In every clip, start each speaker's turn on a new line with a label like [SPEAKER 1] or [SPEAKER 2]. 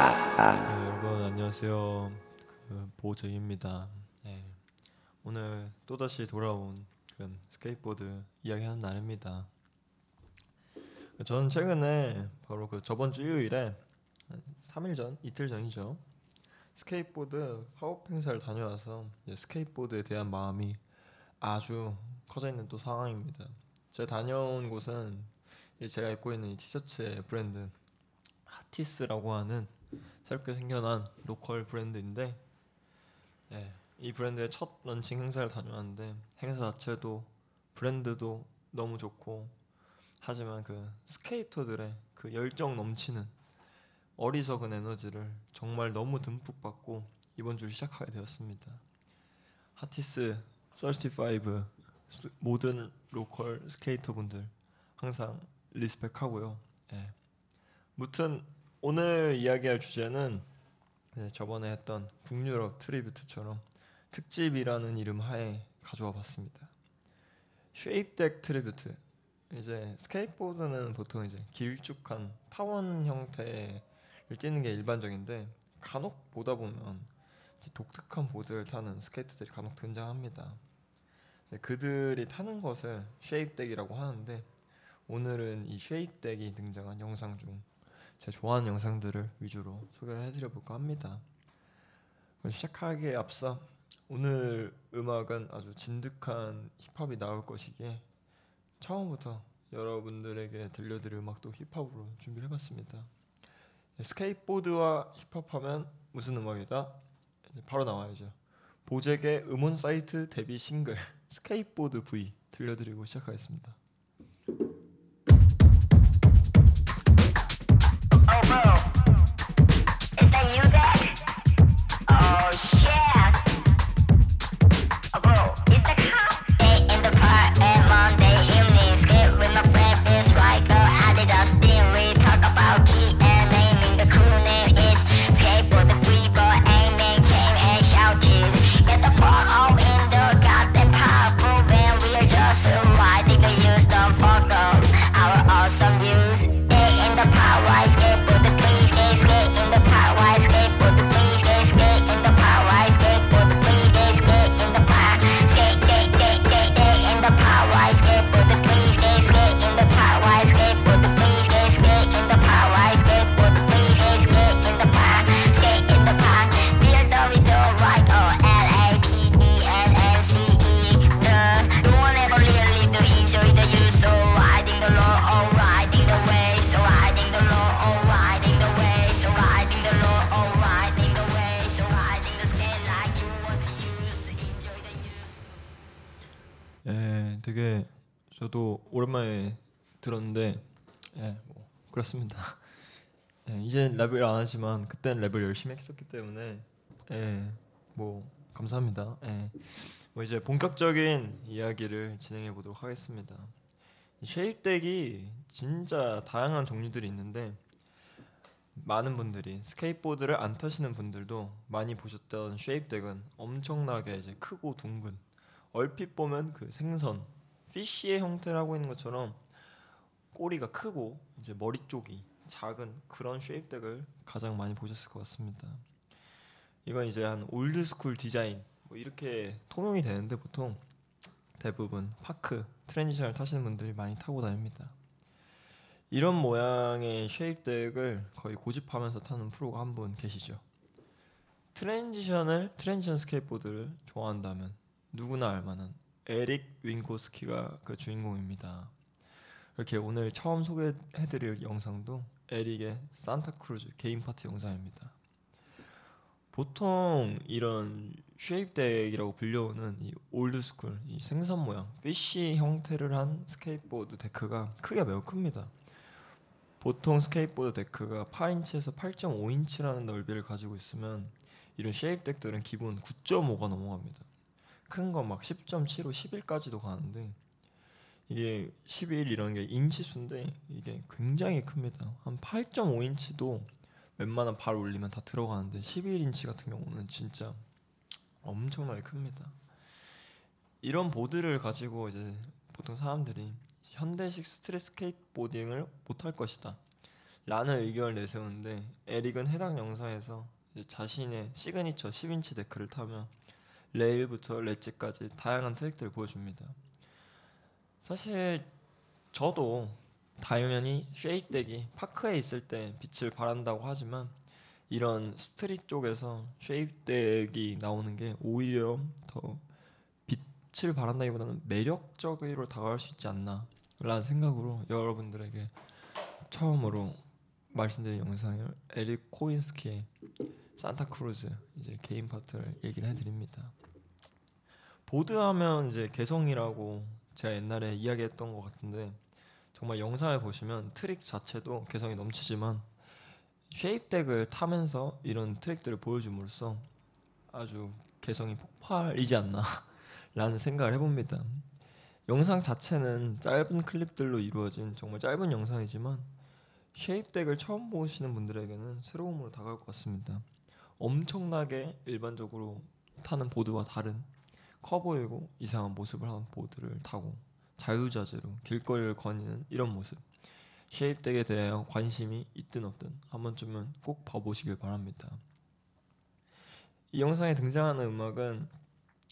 [SPEAKER 1] 네, 여러분 안녕하세요. 그 보잭입니다. 네, 오늘 또 다시 돌아온 그 스케이트보드 이야기하는 날입니다. 저는 최근에 바로 그 저번 주 일요일에 한 3일 전, 이틀 전이죠. 스케이트보드 팝업 행사를 다녀와서 스케이트보드에 대한 마음이 아주 커져 있는 또 상황입니다. 제가 다녀온 곳은 이 제가 입고 있는 이 티셔츠의 브랜드 하티스라고 하는 새롭게 생겨난 local 브랜드인데 네, 이 브랜드의 첫 런칭 행사를 다녀왔는데 행사 자체도 브랜드도 너무 좋고 하지만 그 스케이터들의 그 열정 넘치는 어리석은 에너지를 정말 너무 듬뿍 받고 이번 주를 시작하게 되었습니다. 하티스 35 스- 모든 local 스케이터 분들 항상 respect하고요. 예. 무튼 오늘 이야기할 주제는 네, 저번에 했던 북유럽 tribute처럼 특집이라는 이름 하에 가져와 봤습니다. shape deck tribute. 이제 스케이트보드는 보통 이제 길쭉한 타원 형태를 띄는 게 일반적인데 간혹 보다 보면 독특한 보드를 타는 스케이터들이 간혹 등장합니다. 그들이 타는 것을 shape deck이라고 하는데 오늘은 이 shape deck이 등장한 영상 중 제가 좋아하는 영상들을 위주로 소개를 해드려 볼까 합니다. 시작하기에 앞서 오늘 음악은 아주 진득한 힙합이 나올 것이기에 처음부터 여러분들에게 들려드릴 음악도 힙합으로 준비를 해봤습니다. 네, 스케이트보드와 힙합하면 무슨 음악이다? 바로 나와야죠. 보잭의 음원 사이트 데뷔 싱글 스케이트보드 V 들려드리고 시작하겠습니다. 오랜만에 들었는데 예, 뭐 그렇습니다. 예, 이제 랩을 안 하지만 그땐 랩을 열심히 했었기 때문에 예, 뭐 감사합니다. 예, 뭐 이제 본격적인 이야기를 진행해 보도록 하겠습니다. 이 shape deck이 진짜 다양한 종류들이 있는데 많은 분들이 스케이트보드를 안 타시는 분들도 많이 보셨던 shape deck은 엄청나게 이제 크고 둥근 얼핏 보면 그 생선 fish의 형태를 하고 있는 것처럼 꼬리가 크고 이제 머리 쪽이 작은 그런 shape deck을 가장 많이 보셨을 것 같습니다. 이건 이제 한 old school 디자인 뭐 이렇게 통용이 되는데 보통 대부분 park transition을 타시는 분들이 많이 타고 다닙니다. 이런 모양의 shape deck을 거의 고집하면서 타는 프로가 한 분 계시죠. transition을 transition 스케이트보드를 좋아한다면 누구나 알만한 에릭 윙코스키가 그 주인공입니다. 이렇게 오늘 처음 소개해드릴 영상도 에릭의 산타크루즈 개인 파트 영상입니다. 보통 이런 shape deck이라고 불려오는 이 old school 이 생선 모양 fish 형태를 한 스케이트보드 데크가 크기가 매우 큽니다. 보통 스케이트보드 데크가 8인치에서 8.5인치라는 넓이를 가지고 있으면 이런 shape deck들은 기본 9.5가 넘어갑니다. 큰 건 막 10.75, 11까지도 가는데 이게 11 이런 게 인치수인데 이게 굉장히 큽니다. 한 8.5인치도 웬만한 발 올리면 다 들어가는데 11인치 같은 경우는 진짜 엄청나게 큽니다. 이런 보드를 가지고 이제 보통 사람들이 현대식 street skateboarding을 못할 것이다. 라는 의견을 내세우는데 에릭은 해당 영상에서 자신의 시그니처 10인치 데크를 타며 레일부터 ledge까지 다양한 트릭들을 보여줍니다. 사실 저도 당연히 shape deck이 park에 있을 때 빛을 발한다고 하지만 이런 street 쪽에서 shape deck이 나오는 게 오히려 더 빛을 발한다기보다는 매력적으로 다가갈 수 있지 않나라는 생각으로 여러분들에게 처음으로 말씀드린 영상을 에릭 윙코스키의 산타크루즈 이제 개인 파트를 얘기를 해드립니다. 보드하면 이제 개성이라고 제가 옛날에 이야기했던 것 같은데 정말 영상을 보시면 트릭 자체도 개성이 넘치지만 shape deck을 타면서 이런 트릭들을 보여줌으로써 아주 개성이 폭발이지 않나라는 생각을 해봅니다. 영상 자체는 짧은 클립들로 이루어진 정말 짧은 영상이지만 쉐입덱을 처음 보시는 분들에게는 새로움으로 다가올 것 같습니다. 엄청나게 일반적으로 타는 보드와 다른 커 보이고 이상한 모습을 한 보드를 타고 자유자재로 길거리를 거니는 이런 모습 쉐입덱에 대하여 관심이 있든 없든 한 번쯤은 꼭 봐보시길 바랍니다. 이 영상에 등장하는 음악은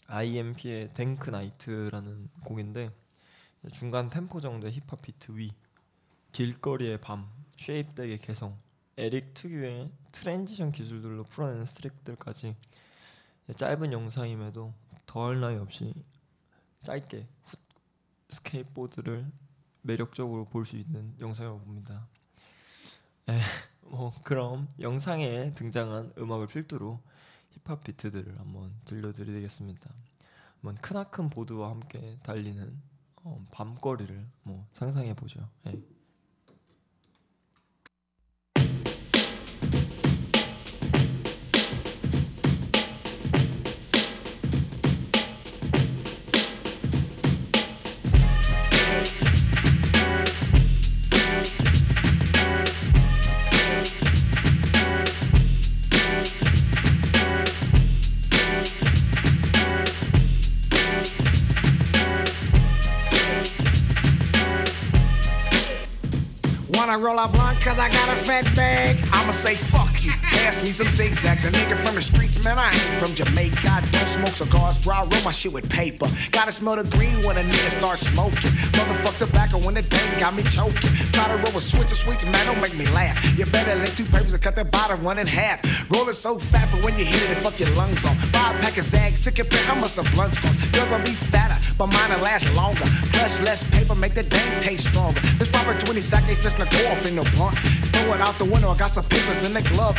[SPEAKER 1] IMP의 Dank Night라는 곡인데 중간 템포 정도의 힙합 비트 위 길거리의 밤 shape deck의 개성 에릭 특유의 transition 기술들로 풀어내는 트릭들까지 짧은 영상임에도 더할 나위 없이 짧게 후, 스케이트보드를 매력적으로 볼 수 있는 영상을 봅니다. 에, 뭐 그럼 영상에 등장한 음악을 필두로 힙합 비트들을 한번 들려드리겠습니다. 한번 크나큰 보드와 함께 달리는 어, 밤거리를 뭐 상상해 보죠. 예.
[SPEAKER 2] Cause I got a fat bag? I'ma say fuck Pass me some zigzags. A nigga from the streets, man, I ain't from Jamaica. I don't smoke cigars, bro. I roll my shit with paper. Gotta smell the green when a nigga start smoking. Motherfuck tobacco when the day got me choking. Try to roll a switch of sweets, man, don't make me laugh. You better lick two papers and cut that bottom one in half. Roll it so fat, but when you hit it, it fuck your lungs on. A pack of zags, stick it back, how much blunt cost? Yours will be fatter, but mine will last longer. Plus, less paper make the dang taste stronger. This proper 20 sack ain't fist go off in no blunt. Throw it out the window, I got some papers in the glove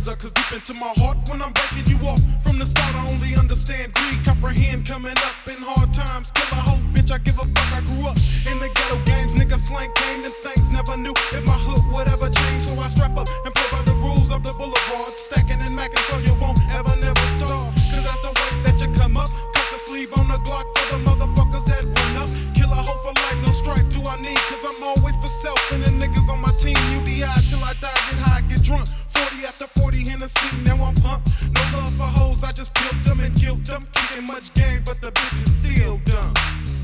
[SPEAKER 3] razor, cause deep into my heart when I'm breaking you off. From the start, I only understand greed, comprehend coming up in hard times. Kill a hoe, bitch, I give a fuck. I grew up in the ghetto games, nigga slang came and things never knew if my hood would ever change. So I strap up and play by the rules of the boulevard, stacking and macking so you won't ever, never starve. Cause that's the way that you come up. The sleeve on the Glock for the motherfuckers that run up. Kill a hoe for life, no stripe do I need, cause I'm always for self. And the niggas on my team, high till I die, get high, get drunk. 40 after 40 Hennessy, now I'm pumped. No love for hoes, I just built them and killed them. Kicking much game, but the bitch is still dumb.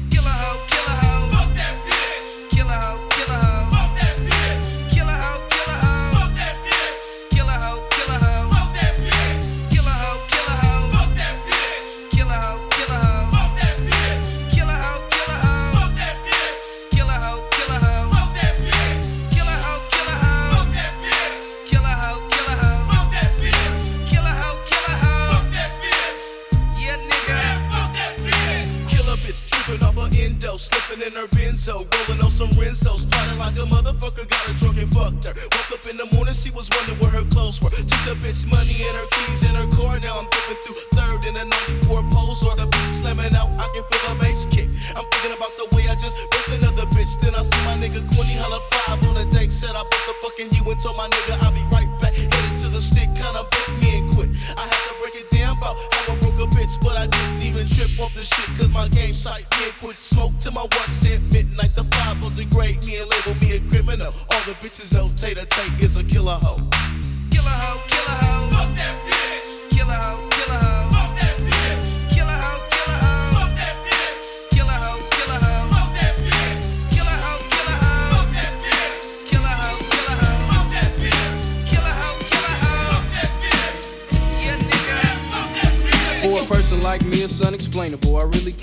[SPEAKER 4] Killer hoe, killer hoe, fuck that bitch. Killer hoe, killer hoe,
[SPEAKER 5] in her benzo, rolling on some Renzos, plotting like a motherfucker got her drunk and fucked her. Woke up in the morning, she was wondering where her clothes were. Took the bitch money and her keys in her car. Now I'm dipping through third in the a 94 pose. Or the beat slamming out, I can feel the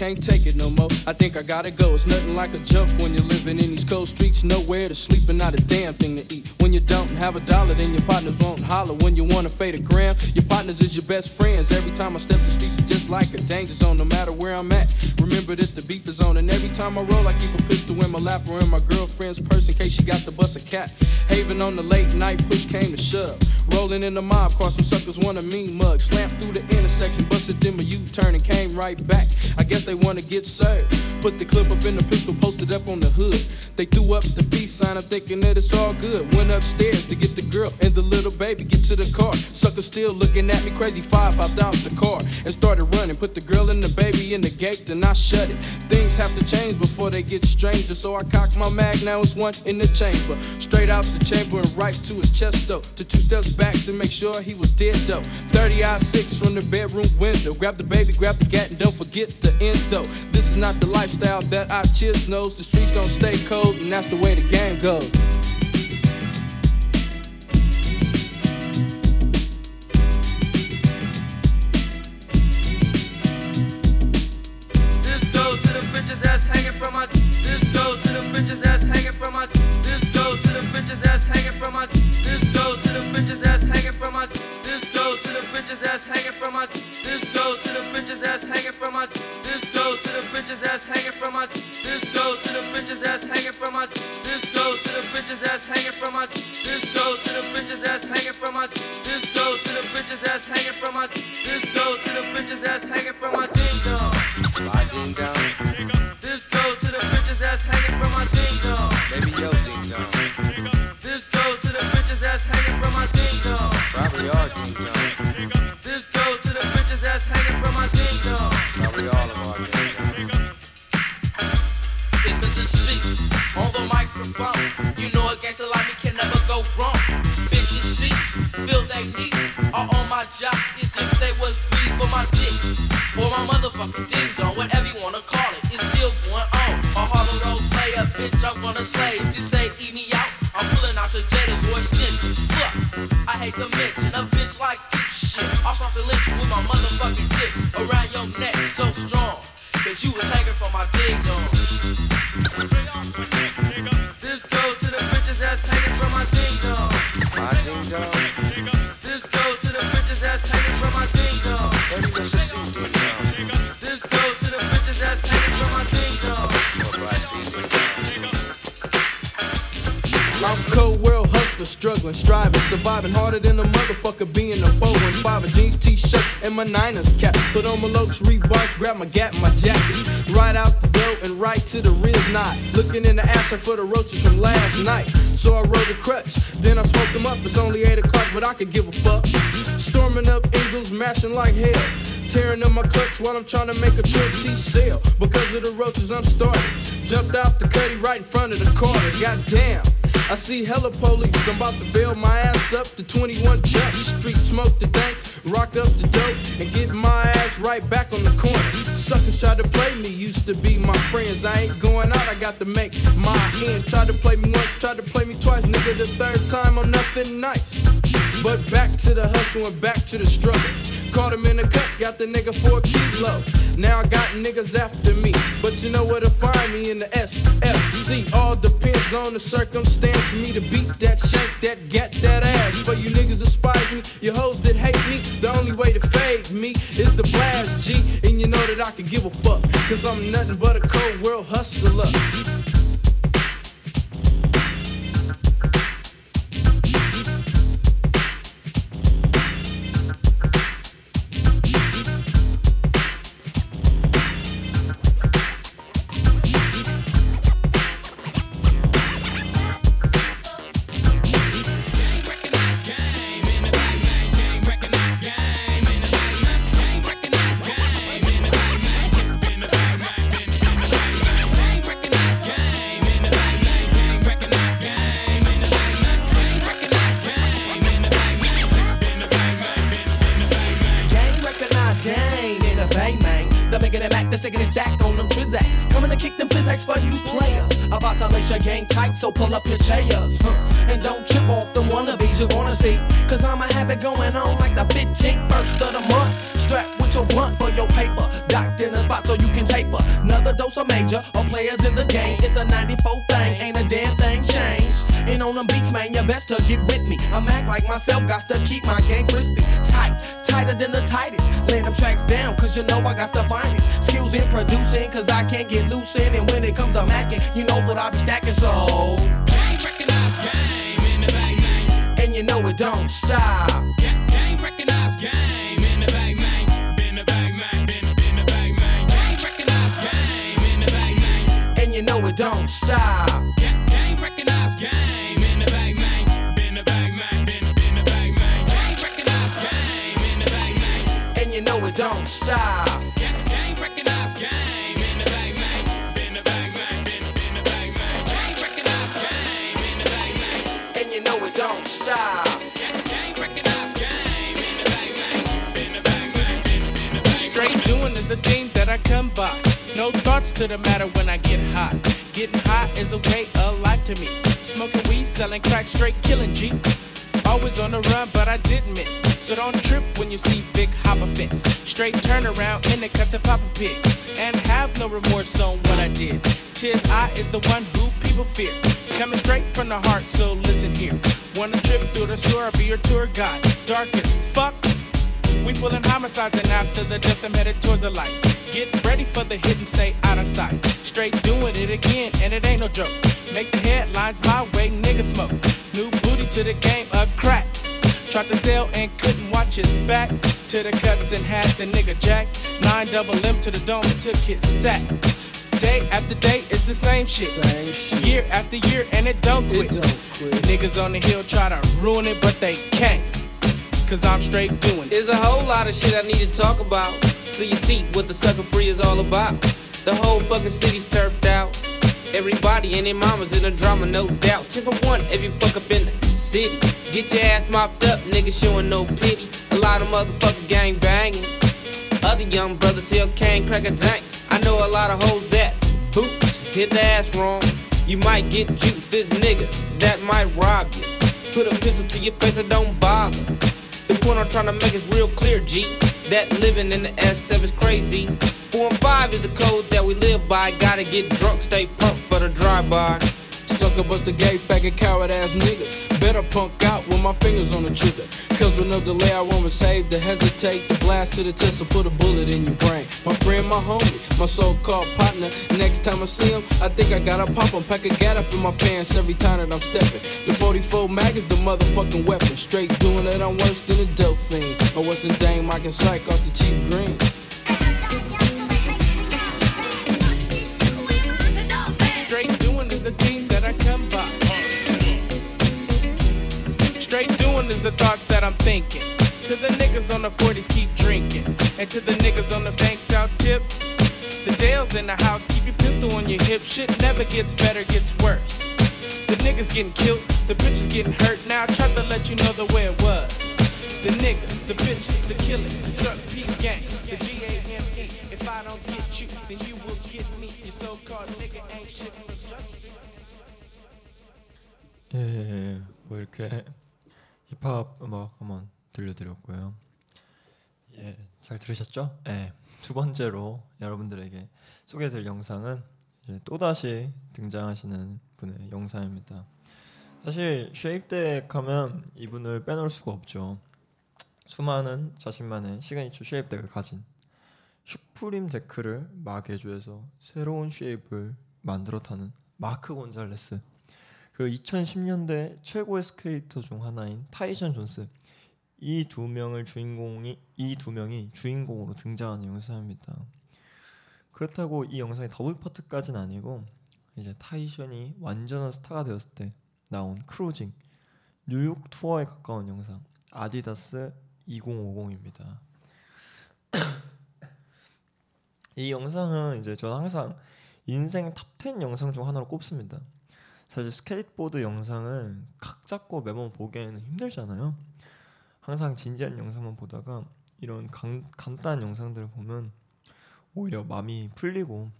[SPEAKER 6] can't take it no more. I think I gotta go. It's nothing like a joke when you're living in these cold streets. Nowhere to sleep and not a damn thing to eat. When you don't have a dollar, then your partners won't holler. When you wanna fade a gram, partners is your best friends. Every time I step the streets, it's just like a danger zone. No matter where I'm at, remember that the beef is on. And every time I roll, I keep a pistol in my lap or in my girlfriend's purse in case she got to bust a cat. Haven on the late night, push came to shove. Rolling in the mob car, some suckers want a mean mug. Slammed through the intersection, busted them a U-turn and came right back. I guess they wanna get served. Put the clip up in the pistol, posted up on the hood. They threw up the peace sign, I'm thinking that it's all good. Went upstairs to get the girl and the little baby, get to the car. Sucker still looking at me crazy, five hopped out the car and started running. Put the girl and the baby in the gate, then I shut it. Things have to change before they get stranger, so I cocked my mag, now it's one in the chamber. Straight out the chamber and right to his chest though. To two steps back to make sure he was dead though. 30 I 6 from the bedroom window. Grab the baby, grab the gat, and don't forget the endo. This is not the lifestyle that I chiz knows. The streets gon' stay cold, and that's the way the game goes.
[SPEAKER 7] This go to the bitches hanging from my ding dong.
[SPEAKER 8] dong,
[SPEAKER 7] This go to the bitches that's hanging from my ding dong.
[SPEAKER 6] cold world hustler, struggling, striving, surviving harder than a motherfucker being a foe and five a jeans t-shirt and my Niners cap. Put on my Lokes, Reeboks, grab my gap, my jacket, right out the door and right to the ribs knot. Looking in the asset for the roaches from last night. So I rode a crutch, then I smoked them up. It's only eight o'clock, but I could give a fuck. Storming up Eagles, mashing like hell. Tearing up my clutch while I'm trying to make a 20 sale. Because of the roaches, I'm starting. Jumped out the cutty right in front of the Carter. Goddamn. I see hella police. I'm about to bail my ass up to 21 Jump Street. Smoke the dank, rock up the dope, and get my ass right back on the corner. Suckers try to play me, used to be my friends. I ain't going out, I got to make my ends. Tried to play me once, tried to play me twice. Nigga, the third time I'm nothing nice. But back to the hustle and back to the struggle. Caught him in the cuts, got the nigga for a kilo. Now I got niggas after me, but you know where to find me in the SFC. All depends on the circumstance for me to beat that, shank that, get that ass. For you niggas despise me, you hoes that hate me, the only way to fade me is the blast G. And you know that I can give a fuck, cause I'm nothing but a cold world hustler.
[SPEAKER 9] The thing that I
[SPEAKER 10] come by. No thoughts to the matter when I get hot. Getting high is a way of life to me. Smoking weed, selling crack, straight killing G. Always on the run, but I didn't miss. So don't trip when you see big hop a fence. Straight turn around in the cut to pop a pig. And have no remorse on what I did. Tis I is the one who people fear. Coming straight from the heart, so listen here. Wanna trip through the sewer, be your tour guide. Dark as fuck. We pulling homicides and after the death I'm headed towards the light. Get ready for the hit and stay out of sight. Straight doing it again and it ain't no joke. Make the headlines my way, nigga smoke. New booty to the game, a crack. Tried to sell and couldn't watch his back. To the cuts and had the nigga jack. Nine double M to the dome and took his sack. Day after day, it's the same shit.
[SPEAKER 9] Same shit.
[SPEAKER 10] Year after year, and it don't quit.
[SPEAKER 9] It don't quit.
[SPEAKER 10] Niggas on the hill try to ruin it, but they can't. Cause I'm straight doing.
[SPEAKER 11] There's a whole lot of shit I need to talk about. So you see what the sucker free is all about. The whole fucking city's turfed out. Everybody and their mamas in a drama, no doubt. 10 for one, if you fuck up in the city. Get your ass mopped up, niggas showing no pity. A lot of motherfuckers gang banging. Other young brothers sell can't crack a dank. I know a lot of hoes that boots hit the ass wrong. You might get juiced. There's niggas that might rob you. Put a pistol to your face and don't bother. The point I'm trying to make is real clear, G. That living in the S7 is crazy. Four and five is the code that we live by. Gotta get drunk, stay pumped for the drive-by.
[SPEAKER 10] Sucker bust the gay faggot coward ass niggas. Better punk out with my fingers on the trigger. Cause with no delay, I won't save to hesitate. The blast to the chest will put a bullet in your brain. My friend, my homie, my so called partner. Next time I see him, I think I gotta pop him. Pack a gat up in my pants every time that I'm stepping. The 44 mag is the motherfucking weapon. Straight doing it, I'm worse than a dope fiend. Or what's in Dame, I can psych off the cheap green. known as the thoughts that I'm thinking. To the niggas on the 40s, keep drinking. And to the niggas on the banked out tip, the Dale's in the house, keep your pistol on your hip. Shit never gets better, gets worse. The niggas getting killed, the bitches getting hurt. Now I tried to let you know the way it was. The niggas, the bitches, the killing, the drugs, P gang, the G A M E. If I don't get you, then you will get me. Your so called nigga ain't shit.
[SPEAKER 1] Yeah, we're okay. 힙합 음악 한번 들려드렸고요. 예, 잘 들으셨죠? 예, 두 번째로 여러분들에게 소개해드릴 영상은 또 다시 등장하시는 분의 영상입니다. 사실 shape deck 하면 이분을 빼놓을 수가 없죠. 수많은 자신만의 signature shape deck을 가진 Supreme 데크를 마개조해서 새로운 shape을 만들었다는 마크 곤잘레스. 그 2010년대 최고의 스케이터 중 하나인 타이션 존스 이 두 명을 주인공이 이 두 명이 주인공으로 등장하는 영상입니다. 그렇다고 이 영상이 double part까지는 아니고 이제 타이션이 완전한 스타가 되었을 때 나온 cruising 뉴욕 투어에 가까운 영상 아디다스 2050입니다. 이 영상은 이제 저는 항상 인생 top10 영상 중 하나로 꼽습니다. 사실 스케이트보드 영상은 각 잡고 매번 보기에는 힘들잖아요. 항상 진지한 영상만 보다가 이런 간, 간단한 영상들을 보면 오히려 마음이 풀리고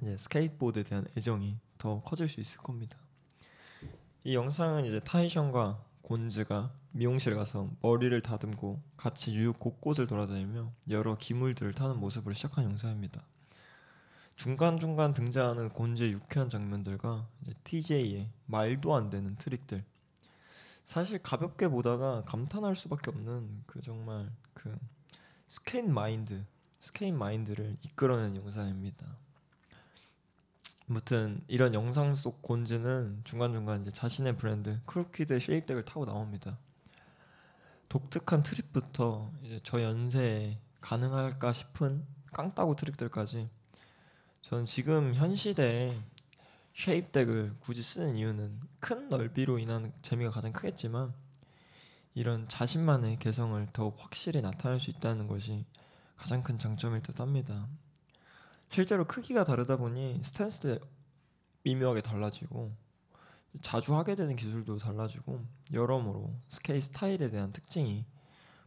[SPEAKER 1] 이제 스케이트보드에 대한 애정이 더 커질 수 있을 겁니다. 이 영상은 이제 타이션과 곤즈가 미용실 가서 머리를 다듬고 같이 뉴욕 곳곳을 돌아다니며 여러 기물들을 타는 모습으로 시작한 영상입니다. 중간 중간 등장하는 곤즈의 유쾌한 장면들과 TJ의 말도 안 되는 트릭들. 사실 가볍게 보다가 감탄할 수밖에 없는 그 정말 그 skate mind, skate mind를 이끌어낸 영상입니다. 아무튼 이런 영상 속 곤즈는 중간중간 이제 자신의 브랜드 Krooked의 shape deck을 타고 나옵니다. 독특한 트릭부터 이제 저 연세에 가능할까 싶은 깡따구 트릭들까지 저는 지금 현 시대에 쉐입덱을 굳이 쓰는 이유는 큰 넓이로 인한 재미가 가장 크겠지만 이런 자신만의 개성을 더욱 확실히 나타낼 수 있다는 것이 가장 큰 장점일 듯 합니다. 실제로 크기가 다르다 보니 스탠스도 미묘하게 달라지고 자주 하게 되는 기술도 달라지고 여러모로 스케이 스타일에 대한 특징이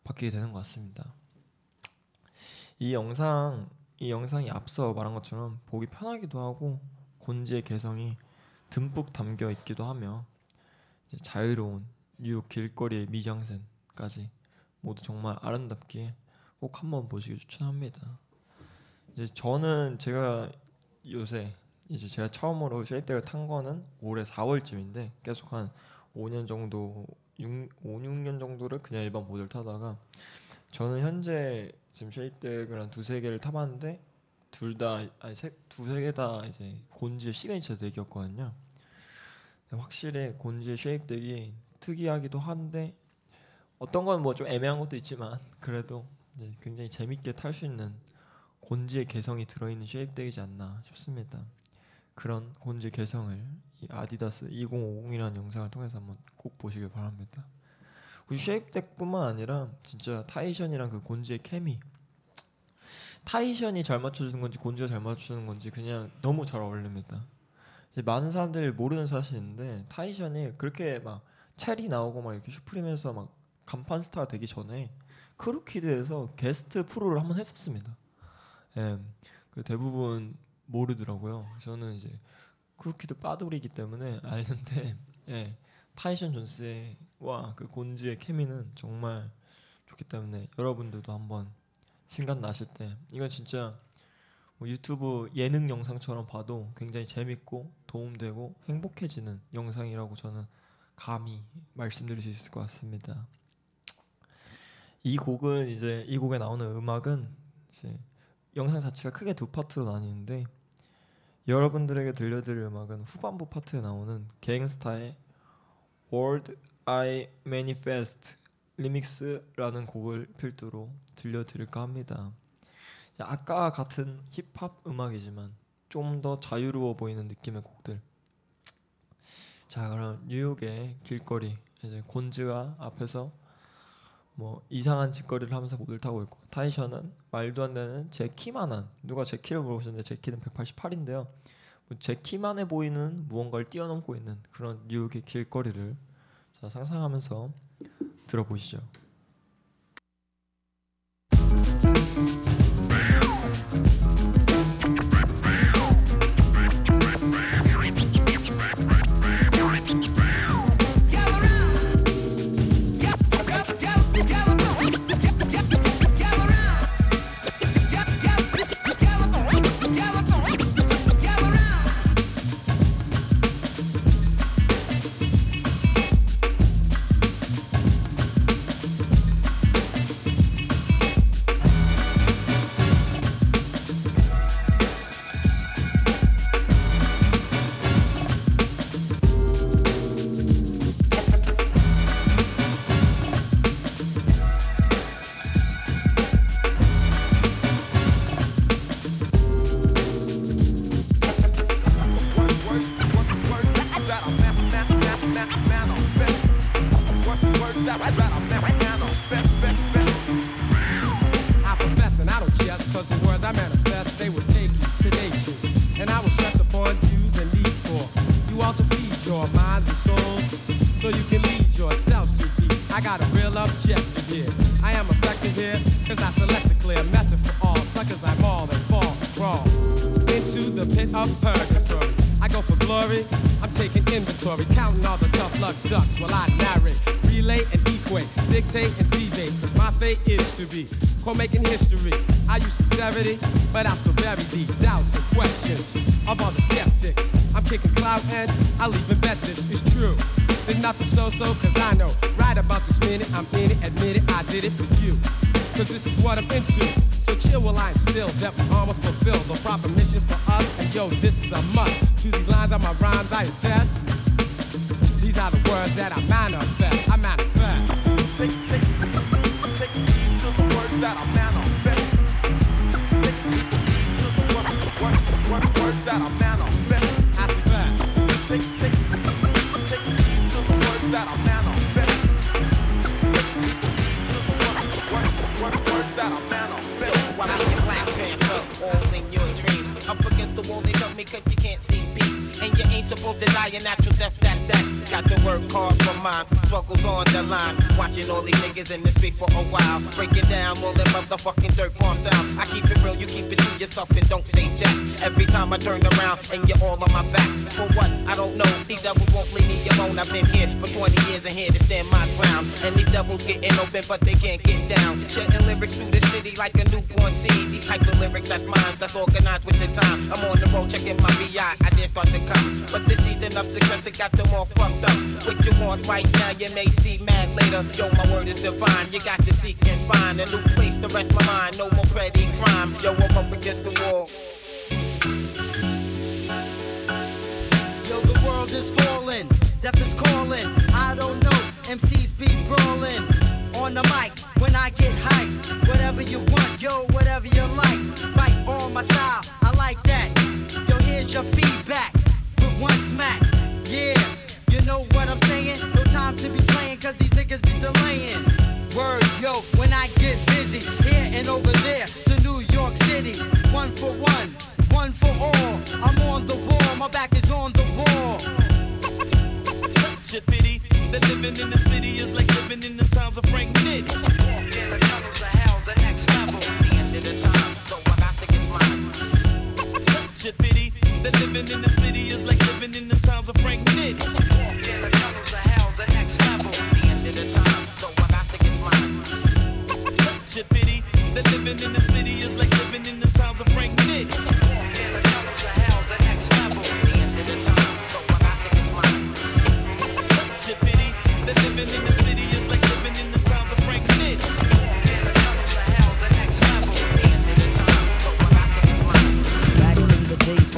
[SPEAKER 1] 바뀌게 되는 것 같습니다. 이 영상 이 영상이 앞서 말한 것처럼 보기 편하기도 하고 곤지의 개성이 듬뿍 담겨 있기도 하며 자유로운 뉴욕 길거리의 미장센까지 모두 정말 아름답기에 꼭 한번 보시길 추천합니다. 이제 저는 제가 요새 이제 제가 처음으로 쉐입덱을 탄 거는 올해 4월쯤인데 계속 한 5년 정도 6, 5, 6년 정도를 그냥 일반 보드를 타다가 저는 현재 지금 shape deck을 한 두세 개를 타봤는데 둘 다 아니 세, 두세 개 다 이제 곤즈의 signature deck이었거든요. 확실히 곤즈의 shape deck이 특이하기도 한데 어떤 건 뭐 좀 애매한 것도 있지만 그래도 굉장히 재밌게 탈 수 있는 곤즈의 개성이 들어있는 shape deck이지 않나 싶습니다. 그런 곤즈 개성을 이 아디다스 2050이라는 영상을 통해서 한번 꼭 보시길 바랍니다. shape deck뿐만 아니라 진짜 타이션이랑 그 곤즈의 케미 타이션이 잘 맞춰주는 건지 곤즈가 잘 맞추는 건지 그냥 너무 잘 어울립니다. 많은 사람들이 모르는 사실인데 타이션이 그렇게 막 체리 나오고 막 이렇게 Supreme에서 막 간판 스타가 되기 전에 Krooked에서 guest pro를 한번 했었습니다. 예, 그 대부분 모르더라고요. 저는 이제 Krooked 빠돌이기 때문에 아는데 예, 타이션 존스 와 그 곤즈의 케미는 정말 좋기 때문에 여러분들도 한번 시간 나실 때 이건 진짜 뭐 유튜브 예능 영상처럼 봐도 굉장히 재밌고 도움되고 행복해지는 영상이라고 저는 감히 말씀드릴 수 있을 것 같습니다. 이 곡은 이제 이 곡에 나오는 음악은 이제 영상 자체가 크게 두 파트로 나뉘는데 여러분들에게 들려드릴 음악은 후반부 파트에 나오는 갱스타의 World I Manifest 리믹스라는 곡을 필두로 들려드릴까 합니다. 아까 같은 힙합 음악이지만 좀 더 자유로워 보이는 느낌의 곡들. 자 그럼 뉴욕의 길거리 이제 곤즈가 앞에서 뭐 이상한 짓거리를 하면서 모델 타고 있고 타이션은 말도 안 되는 제 키만한 누가 제 키를 물어보셨는데 제 키는 188인데요. 뭐제 키만해 보이는 무언가를 뛰어넘고 있는 그런 뉴욕의 길거리를 자, 상상하면서 들어보시죠.
[SPEAKER 12] Got a real objective here. I am effective here, cause I select a clear method for all suckers I maul and fall crawl into the pit of purgatory. I go for glory, I'm taking inventory, counting all the tough luck ducks while I narrate, relay and equate, dictate and deviate. Cause my fate is to be making history. I use sincerity, but I still bury deep doubts and questions of all the skeptics. I'm kicking clout and I leave and bet this is true. There's nothing so-so, cause I know this minute, I'm in it, admit it, I did it for you. Cause this is what I'm into. So chill while I instill that almost fulfill the proper mission for us. And yo, this is a must. To these lines are my rhymes I attest. These are the words that. I
[SPEAKER 13] leave me alone. I've been here for 20 years and here to stand my ground. And these devils getting open, but they can't get down. Shedding lyrics through the city like a newborn seed. These type of lyrics, that's mine, that's organized with the time. I'm on the road checking my VI, I dare start to come. But this season of success, it got them all fucked up. What you want right now, you may see mad later. Yo, my word is divine. You got to seek and find a new place to rest my mind. No more petty crime. Yo, I'm up against the wall.
[SPEAKER 14] Is falling, death is calling. I don't know, MCs be brawling. On the mic, when I get hyped, whatever you want, yo, whatever you like. Bite on my style, I like that. Yo, here's your feedback with one smack. Yeah, you know what I'm saying? No time to be playing, cause these niggas be delaying. Word, yo, when I get busy, here and over there to New York City. One for one, one for all. I'm on the wall, my back is on the wall.
[SPEAKER 5] Shit pity that living in the city is like living in the times of Frank Nick.
[SPEAKER 14] In the tunnels of hell, the next level. The end of the time, so I got to get mine.
[SPEAKER 5] Shit pity that living in the city is like living in the times of Frank Nick.
[SPEAKER 14] In the tunnels of hell, the next level. The end of the time, so I got to get mine.
[SPEAKER 5] Shit pity that living in the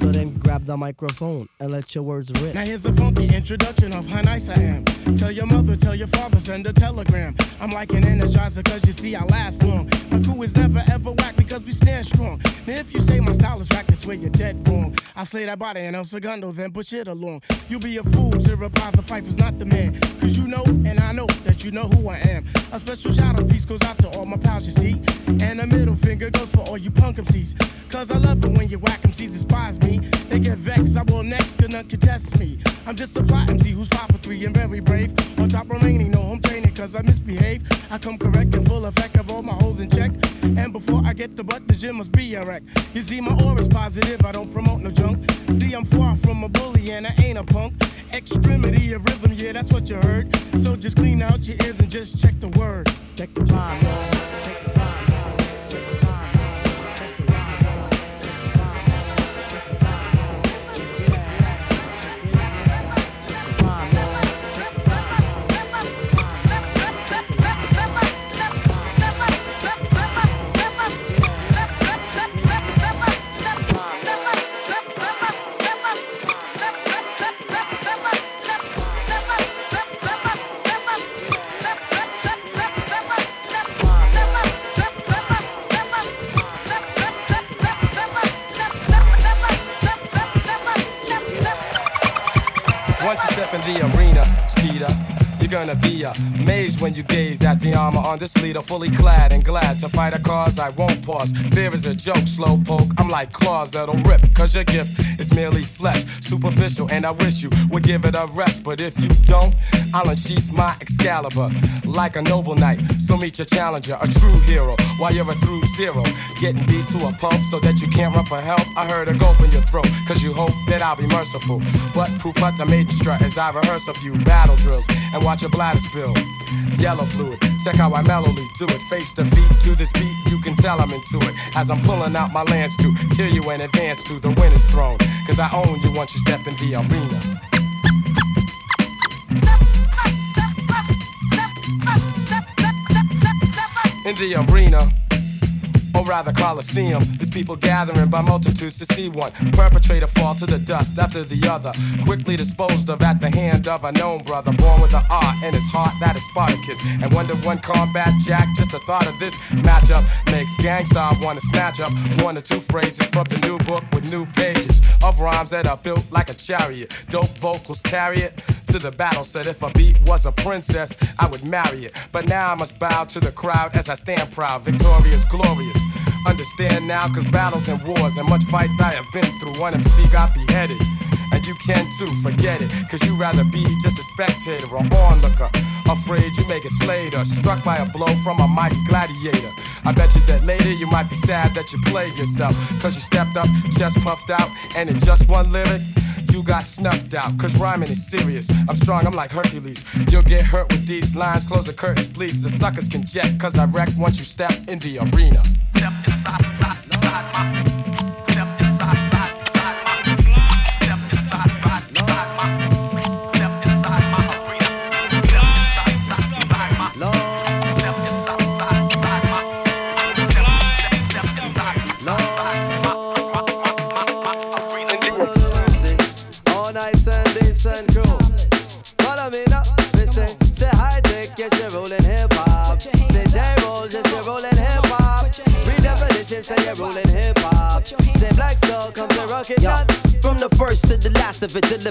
[SPEAKER 15] So then grab the microphone and let your words rip.
[SPEAKER 16] Now here's a funky introduction of how nice I am. Tell your mother, tell your father, send a telegram. I'm like an energizer cause you see I last long. My crew is never ever whack because we stand strong. Now if you say my style is whack, that's where you're dead wrong. I slay that body and El Segundo, then push it along. You'll be a fool to reply the fight not the man. Cause you know and I know that you know who I am. A special shout out piece goes out to all my pals, you see. And a middle finger goes for all you punk MCs. Cause I love it when you whack MCs despise me. They get vexed, I will next, none contest me. I'm just a fly MC who's five for three and very brave. On top remaining, no home training, cause I misbehave. I come correct and full effect of all my holes in check. And before I get the butt, the gym must be a wreck. You see, my aura's positive, I don't promote no junk. See, I'm far from a bully and I ain't a punk. Extremity of rhythm, yeah, that's what you heard. So just clean out your ears and just check the word.
[SPEAKER 15] Check the rhyme,
[SPEAKER 17] gonna be amazed when you gaze at the armor on this leader, fully clad and glad to fight a cause. I won't pause. Fear is a joke, slow poke. I'm like claws that'll rip, cause your gift is merely flesh, superficial, and I wish you would give it a rest. But if you don't, I'll unsheath my Excalibur like a noble knight. So meet your challenger, a true hero, while you're a through zero. Getting beat to a pulp so that you can't run for help. I heard a gulp in your throat, cause you hope that I'll be merciful. But poop out the maiden strut as I rehearse a few battle drills and watch your bladder spill. Yellow fluid, check how I mellowly do it. Face to feet to this beat, you can tell I'm into it. As I'm pulling out my lance to kill you and advance to the winner's throne. Cause I own you once you step in the arena. In the arena or rather Coliseum. These people gathering by multitudes to see one perpetrator fall to the dust after the other, quickly disposed of at the hand of a known brother, born with an art in his heart that is Spartacus. And one to one combat jack, just the thought of this matchup makes gangsta wanna snatch up one or two phrases from the new book with new pages of rhymes that are built like a chariot. Dope vocals carry it to the battle. Said if a beat was a princess, I would marry it. But now I must bow to the crowd as I stand proud, victorious, glorious. Understand now, cause battles and wars and much fights I have been through. One MC got beheaded. And you can too, forget it. Cause you rather be just a spectator or onlooker. Afraid you may get slayed or struck by a blow from a mighty gladiator. I bet you that later you might be sad that you played yourself. Cause you stepped up, chest puffed out, and in just one lyric, you got snuffed out. Cause rhyming is serious. I'm strong, I'm like Hercules. You'll get hurt with these lines. Close the curtains, please. The suckers can jet, cause I wreck once you step in the arena.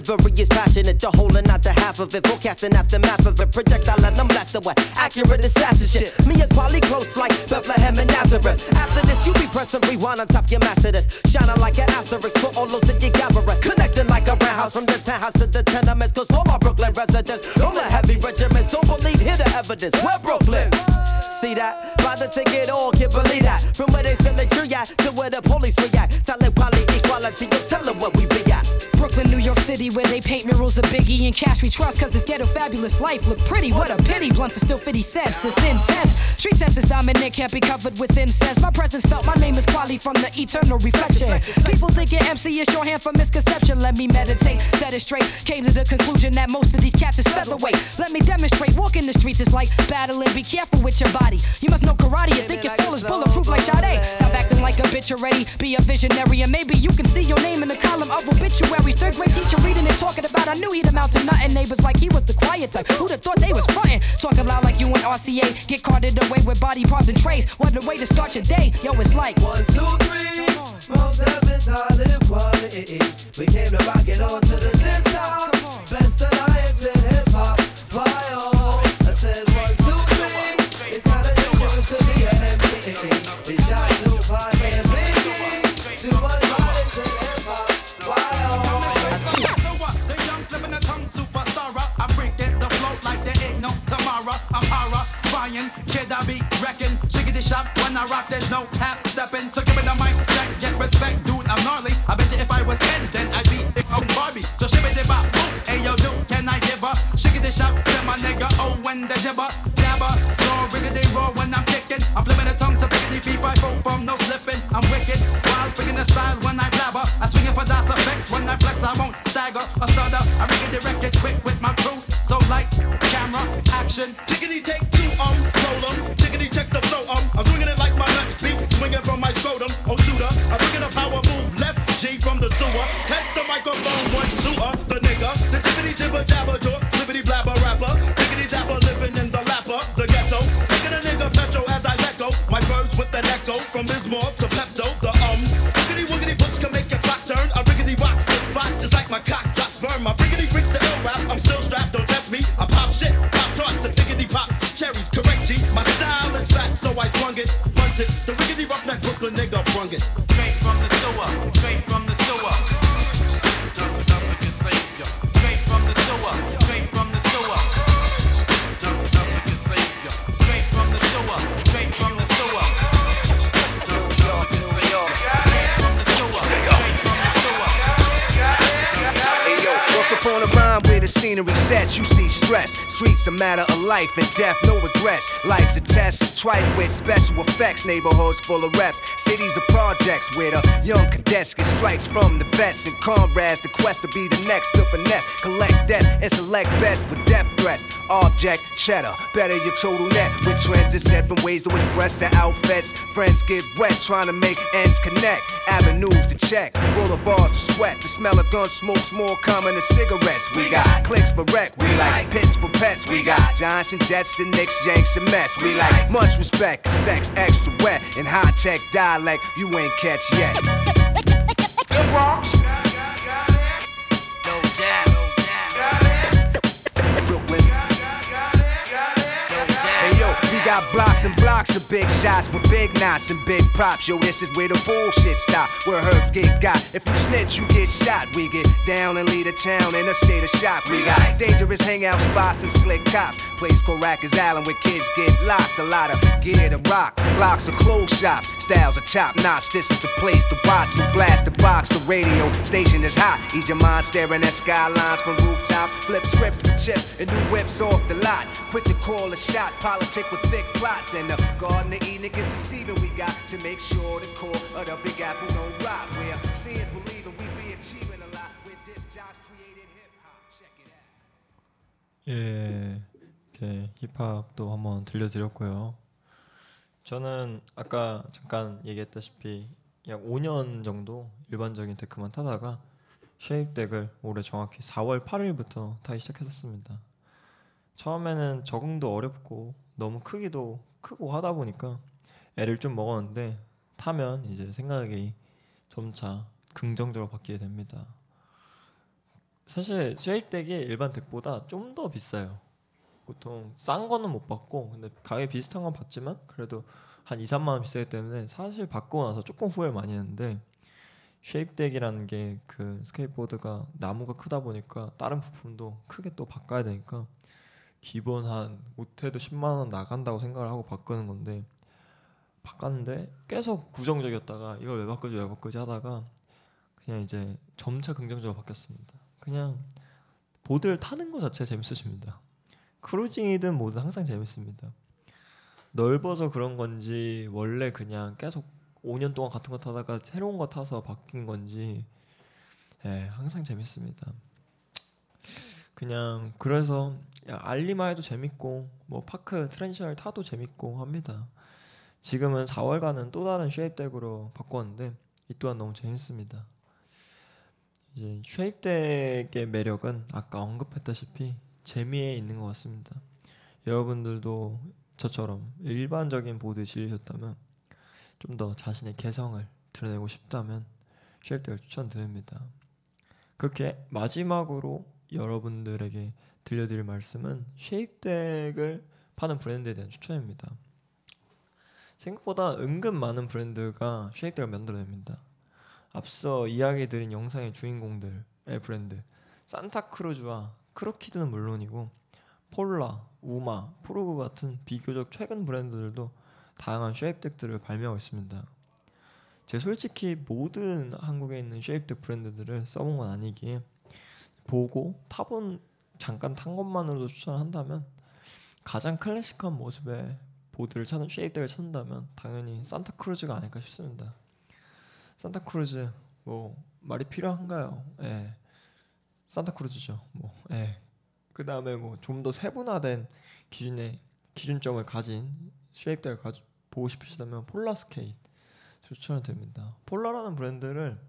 [SPEAKER 18] Delivery is passionate. The whole and not the half of it. Forecasting aftermath of it. Projectile and I'm blasted with accurate assassin shit. Me and quality close like Bethlehem and Nazareth. After this, you be pressing rewind on top your master this. Shining like an asterisk for all those that you gathering. Connecting like a roundhouse from the townhouse to the tenements. Cause all my Brooklyn residents don't let heavy regiments. Don't believe, hear the evidence. We're Brooklyn. See that? Buy the ticket, oh, all can't believe that. From where they sell the tree at to where the police react.
[SPEAKER 19] Murals of Biggie and Cash we trust, cause this ghetto fabulous life look pretty. What a pity, blunts are still 50 cents, it's intense. Street sense is dominant, can't be covered with incense. My presence felt, my name is Quali from the eternal reflection. People thinking MC is shorthand for misconception. Let me meditate, set it straight. Came to the conclusion that most of these cats is featherweight. Let me demonstrate, walking the streets is like battling, be careful with your body. You must know karate, you think your soul is bulletproof like Sade. Stop acting like a bitch already, be a visionary, and maybe you can see your name in the column of obituaries. Third grade teacher reading and talking about, I knew he'd amount to nothing. Neighbors like he was the quiet type. Who'd have thought they was frontin'? Talking loud like you and RCA, get carted away with body parts and trays. What a way to start your day, yo, it's like
[SPEAKER 20] one, two, three. Most heavens I live quality. We came to rock it on to the tip top. Best alliance in
[SPEAKER 21] shop when I rock, there's no half stepping. So give me the mic, check, get respect, dude. I'm gnarly. I bet you if I was 10, then I'd be a old Barbie. So shibbity bop, boom, hey yo, dude, can I give up? her? Shiggity shop, tell my nigga, oh, when the jibber, jabber, raw, riggedy raw when I'm kicking. I'm flipping the tongue, so pickety beep, I boom, from no slipping. I'm wicked, wild, freaking the style when I blabber. I swing it for das effects when I flex, I won't stagger or stutter. I rig the record quick with my crew. So lights, camera, action.
[SPEAKER 5] Tickety take two, um, roll 'em. Microphone, one, two, uh, the nigga. The jibbity jibber jabber jaw, libbity blabber rapper. Diggity dapper living in the lapper, the ghetto. Making a nigga petro as I let go. My words with an echo from Ismore to
[SPEAKER 2] sets, you see stress. Streets a matter of life and death, no regrets. Life's a test, it's trite with special effects. Neighborhoods full of reps, cities of projects where the young cadets get stripes from the vets and comrades. The quest to be the next to finesse, collect debts and select best with death threats. Object cheddar, better your total net with trends and seven ways to express their outfits. Friends get wet trying to make ends connect. Avenues to check, boulevards to sweat. The smell of gun smoke's more common than cigarettes. We got clicks for wreck, we like pits for pets. We got Johnson Jets, the Knicks, Yanks, and Mets. We like much respect, sex extra wet, and high tech dialect you ain't catch yet. Good Bronx. got blocked and blocks of big shots with big knots and big props. Yo, this is where the bullshit stop. Where herbs get got. If you snitch, you get shot. We get down and lead a town in a state of shock. We got dangerous hangout spots and slick cops. Place called Rikers Island where kids get locked. A lot of gear to rock. Blocks of clothes shops. Styles are top notch. This is the place to watch. So blast the box. The radio station is hot. Ease your mind staring at skylines from rooftops. Flip scripts for chips and new whips off the lot. Quick to call a shot. Politic with thick plots. And the Garden of Eden is deceiving. We got to make sure the core of the Big Apple don't rot. Where seeing's believing we be achieving a lot. With this jobs created hip hop. Check it out.
[SPEAKER 1] 예, 이렇게 힙합도 한번 들려드렸고요. 저는 아까 잠깐 얘기했다시피 약 5년 정도 일반적인 데크만 타다가 쉐입 덱을 올해 정확히 4월 8일부터 타기 시작했었습니다. 처음에는 적응도 어렵고 너무 크기도 크고 하다 보니까 애를 좀 먹었는데 타면 이제 생각이 점차 긍정적으로 바뀌게 됩니다. 사실 shape deck이 일반 deck보다 좀 더 비싸요. 보통 싼 거는 못 봤고 근데 가격 비슷한 건 봤지만 그래도 한 2, 3만 원 비싸기 때문에 사실 받고 나서 조금 후회를 많이 했는데 shape deck이라는 게 그 스케이트보드가 나무가 크다 보니까 다른 부품도 크게 또 바꿔야 되니까 기본 한 못해도 10만 원 나간다고 생각을 하고 바꾸는 건데 바꿨는데 계속 부정적이었다가 이걸 왜 바꾸지 왜 바꾸지 하다가 그냥 이제 점차 긍정적으로 바뀌었습니다. 그냥 보드를 타는 것 자체가 재밌어집니다. 크루징이든 뭐든 항상 재밌습니다. 넓어서 그런 건지 원래 그냥 계속 5년 동안 같은 거 타다가 새로운 거 타서 바뀐 건지 예, 항상 재밌습니다. 그냥 그래서 야, ollie만 해도 재밌고 뭐 park transition을 타도 재밌고 합니다. 지금은 4월간은 또 다른 shape deck으로 바꿨는데 이 또한 너무 재밌습니다. 이제 shape deck의 매력은 아까 언급했다시피 재미에 있는 것 같습니다. 여러분들도 저처럼 일반적인 보드 질리셨다면 좀 더 자신의 개성을 드러내고 싶다면 shape deck을 추천드립니다. 그렇게 마지막으로 여러분들에게 들려드릴 말씀은 shape deck을 파는 브랜드에 대한 추천입니다. 생각보다 은근 많은 브랜드가 shape deck을 만들어냅니다. 앞서 이야기 드린 영상의 주인공들의 브랜드 Santa Cruz와 Krooked는 물론이고 Polar, Uma, Frog 같은 비교적 최근 브랜드들도 다양한 shape deck들을 발매하고 있습니다. 제 솔직히 모든 한국에 있는 shape deck 브랜드들을 써본 건 아니기에 보고 타본 잠깐 탄 것만으로도 추천한다면 가장 클래식한 모습의 보드를 찾는 deck을 찾는다면 당연히 Santa Cruz가 아닐까 싶습니다. Santa Cruz 뭐 말이 필요한가요? 예. Santa Cruz죠. 뭐 예. 그 다음에 뭐 좀 더 세분화된 기준의 기준점을 가진 shape deck을 가지 보고 싶으시다면 Polar Skate 추천을 드립니다. Polar라는 브랜드를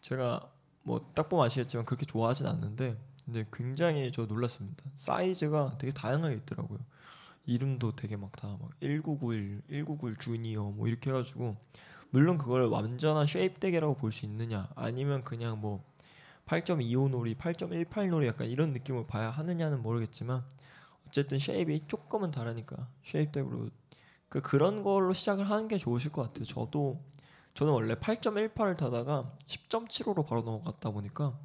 [SPEAKER 1] 제가 뭐 딱 보면 아시겠지만 그렇게 좋아하진 않는데 근데 굉장히 저 놀랐습니다. 사이즈가 되게 다양하게 있더라고요. 이름도 되게 막 다 막 1991, 1991 주니어 뭐 이렇게 해가지고 물론 그걸 완전한 shape deck이라고 볼 수 있느냐 아니면 그냥 뭐 8.25 놀이, 8.18 놀이 약간 이런 느낌을 봐야 하느냐는 모르겠지만 어쨌든 shape이 조금은 다르니까 shape deck으로 그 그런 걸로 시작을 하는 게 좋으실 것 같아요. 저도 저는 원래 8.18을 타다가 10.75로 바로 넘어갔다 보니까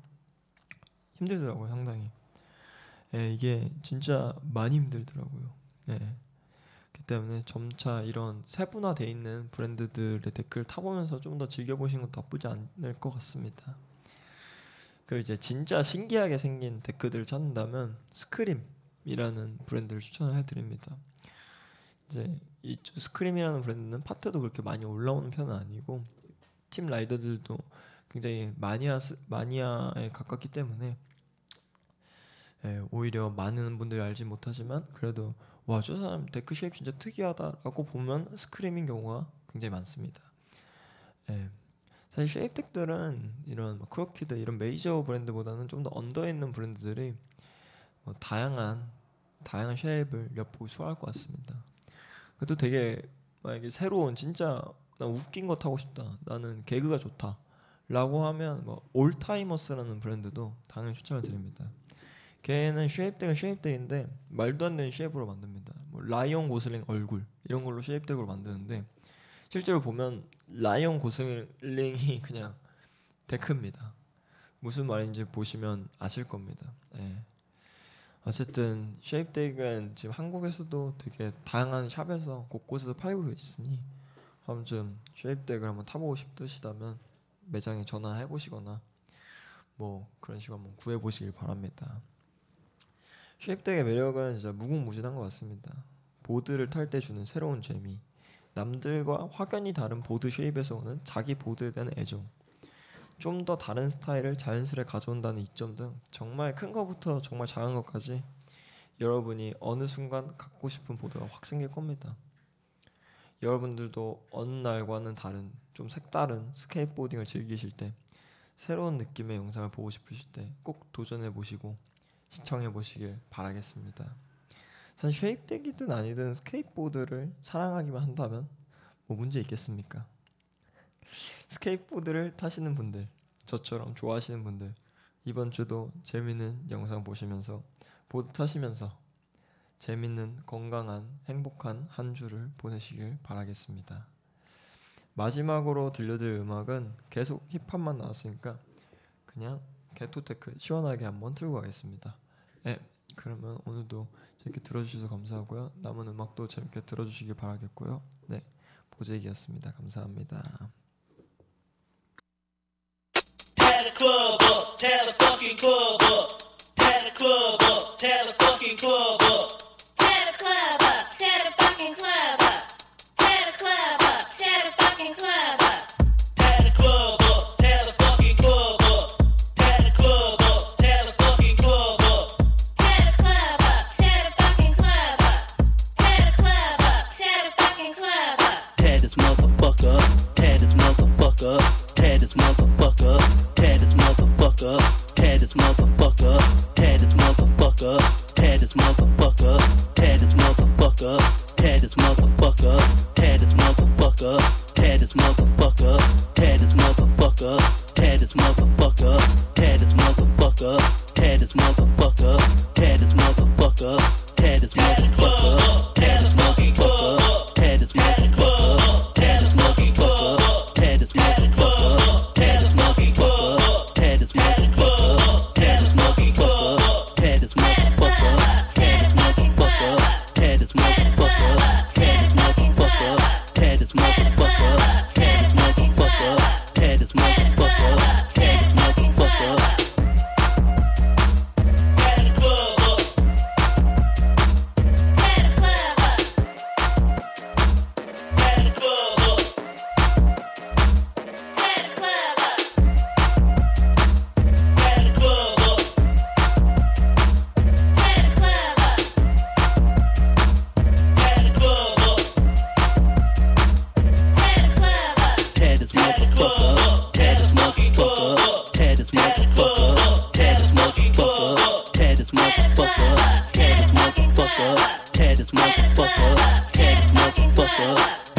[SPEAKER 1] 힘들더라고요, 상당히. 예, 이게 진짜 많이 힘들더라고요. 예. 그 때문에 점차 이런 세분화돼 있는 브랜드들의 데크를 타보면서 좀 더 즐겨보시는 것도 나쁘지 않을 것 같습니다. 그 이제 진짜 신기하게 생긴 데크들을 찾는다면 스크림이라는 브랜드를 추천을 해드립니다. 이제 이 스크림이라는 브랜드는 파트도 그렇게 많이 올라오는 편은 아니고 팀 라이더들도 굉장히 마니아 마니아에 가깝기 때문에 예, 오히려 많은 분들이 알지 못하지만 그래도 와 저 사람 데크 shape 진짜 특이하다라고 보면 스크림인 경우가 굉장히 많습니다. 예, 사실 shape deck들은 이런 막 Krooked 이런 메이저 브랜드보다는 좀 더 언더 있는 브랜드들이 뭐 다양한 다양한 shape을 엿보기 수월할 것 같습니다. 그것도 되게 만약에 새로운 진짜 나 웃긴 거 타고 싶다. 나는 개그가 좋다. 라고 하면 뭐 Alltimers라는 브랜드도 당연히 추천을 드립니다. 걔는 쉐입덱은 쉐입덱인데 말도 안 되는 shape으로 만듭니다. 뭐 라이언 고슬링 얼굴 이런 걸로 shape deck으로 만드는데 실제로 보면 라이온 고슬링이 그냥 데크입니다. 무슨 말인지 보시면 아실 겁니다. 예. 어쨌든 쉐입덱은 지금 한국에서도 되게 다양한 샵에서 곳곳에서 팔고 있으니 한 번쯤 쉐입덱을 한번 타보고 싶으시다면 매장에 전화해 보시거나 뭐 그런 식으로 한번 구해 보시길 바랍니다. 쉐입덱의 매력은 진짜 무궁무진한 것 같습니다. 보드를 탈 때 주는 새로운 재미, 남들과 확연히 다른 보드 shape에서 오는 자기 보드에 대한 애정, 좀 더 다른 스타일을 자연스레 가져온다는 이점 등 정말 큰 것부터 정말 작은 것까지 여러분이 어느 순간 갖고 싶은 보드가 확 생길 겁니다. 여러분들도 어느 날과는 다른 좀 색다른 스케이트보딩을 즐기실 때 새로운 느낌의 영상을 보고 싶으실 때 꼭 도전해 보시고 시청해 보시길 바라겠습니다. 사실 shape deck이든 아니든 스케이트보드를 사랑하기만 한다면 뭐 문제 있겠습니까? 스케이트보드를 타시는 분들, 저처럼 좋아하시는 분들 이번 주도 재밌는 영상 보시면서 보드 타시면서 재밌는 건강한 행복한 한 주를 보내시길 바라겠습니다. 마지막으로 들려드릴 음악은 계속 힙합만 나왔으니까 그냥 게토테크 시원하게 한번 틀고 가겠습니다. 네, 그러면 오늘도 재밌게 들어주셔서 감사하고요. 남은 음악도 재밌게 들어주시길 바라겠고요. 네, 보재기였습니다. 감사합니다.
[SPEAKER 22] Up, tear the fucking club up. Tear the club up, tear the fucking club up.
[SPEAKER 23] Tear the club up, tear the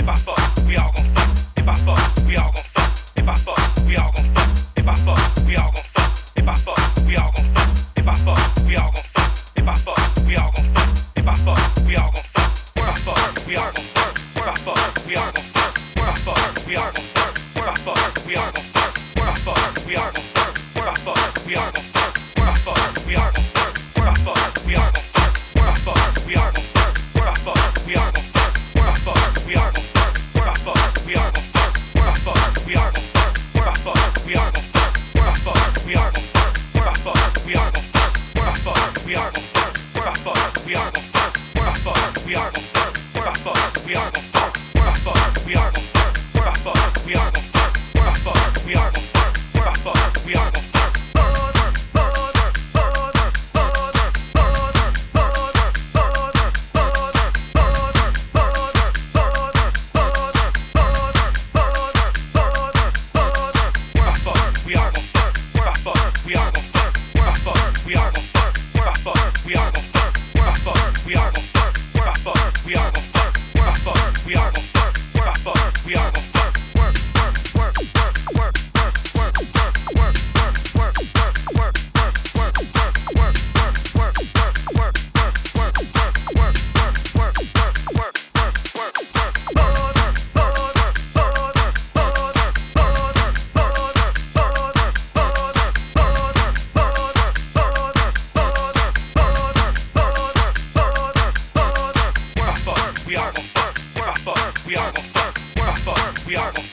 [SPEAKER 24] I fuck, we are gon' fuck. If I fuck, we are gon' fuck. If I fuck, we are gon'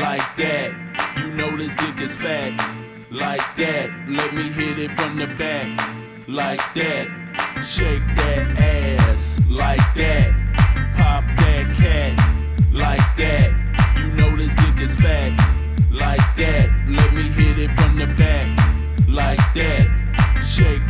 [SPEAKER 5] like that. You know this dick is fat, like that. Let me hit it from the back, like that. Shake that ass, like that. Pop that cat, like that. You know this dick is fat, like that. Let me hit it from the back, like that. Shake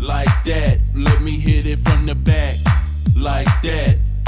[SPEAKER 25] like that. Let me hit it from the back, like that.